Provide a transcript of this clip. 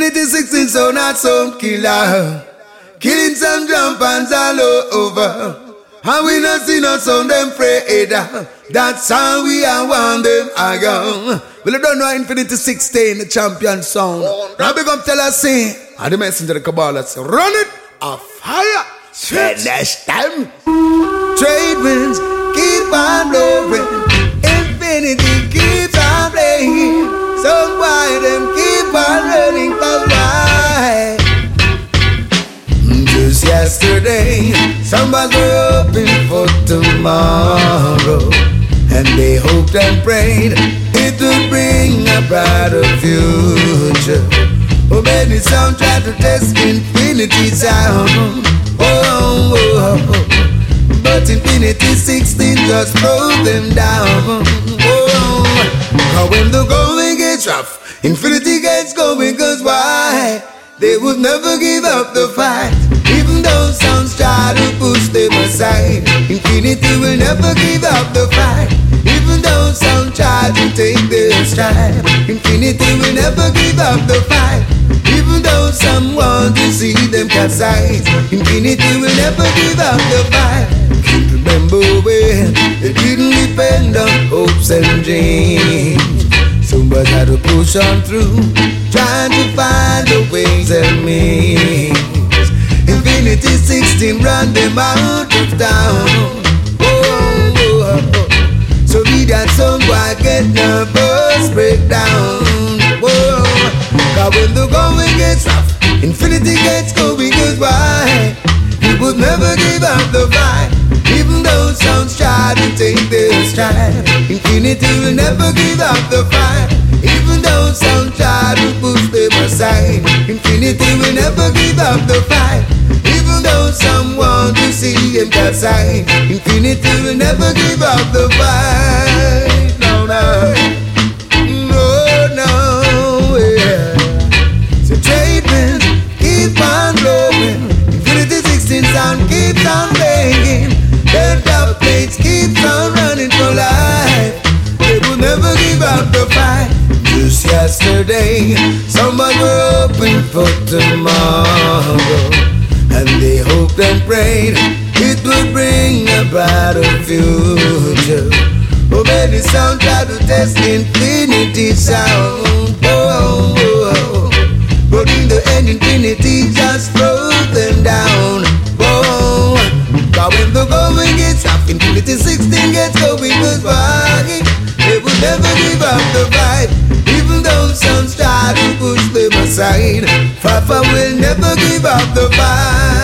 Infinity 16, so not some killer. Killing some jumpers all over. And we not see no sound them afraid. That's how we are want them again. Well, I don't know Infinity 16, the champion song. Now big up tell us say, and the messenger of the Kabbalah say, run it a fire. Finish them. Trade winds keep on blowing. Yesterday, somebody were hoping for tomorrow. And they hoped and prayed it would bring a brighter future. Oh, many some tried to test infinity sound. Oh, oh, oh. But infinity 16 just broke them down. Oh, when the going gets rough, infinity gets going, cause why? They would never give up the fight. Though some try to push them aside, infinity will never give up the fight. Even though some try to take their stride, infinity will never give up the fight. Even though some want to see them capsize, infinity will never give up the fight. Remember when it didn't depend on hopes and dreams. Somebody had to push on through, trying to find the ways and means. Infinity 16 run them out of town. Oh, oh, oh. So be that song, why get nervous, break down. Whoa. Cause when the going gets rough, infinity gets going, cause why? We would never give up the fight. Even though some try to take their stride, infinity will never give up the fight. Even though some try to push them aside, infinity will never give up the fight. Even though some want to see them outside, infinity will never give up the fight. No, no, no, no, yeah. So trade winds keep on blowing, infinity 16 sound keeps on playing. The top plates keep on running for life. They will never give up the fight. Just yesterday, someone were hoping for tomorrow, hoped and prayed it would bring about a future. Oh, many sound try to test infinity sound. Oh, oh, oh. But in the end, infinity just broke them down. Oh, but when the going gets tough, infinity 16 gets going goodbye. They will never give up the fight, even though some try to push them aside. Fafa will never give up the fight.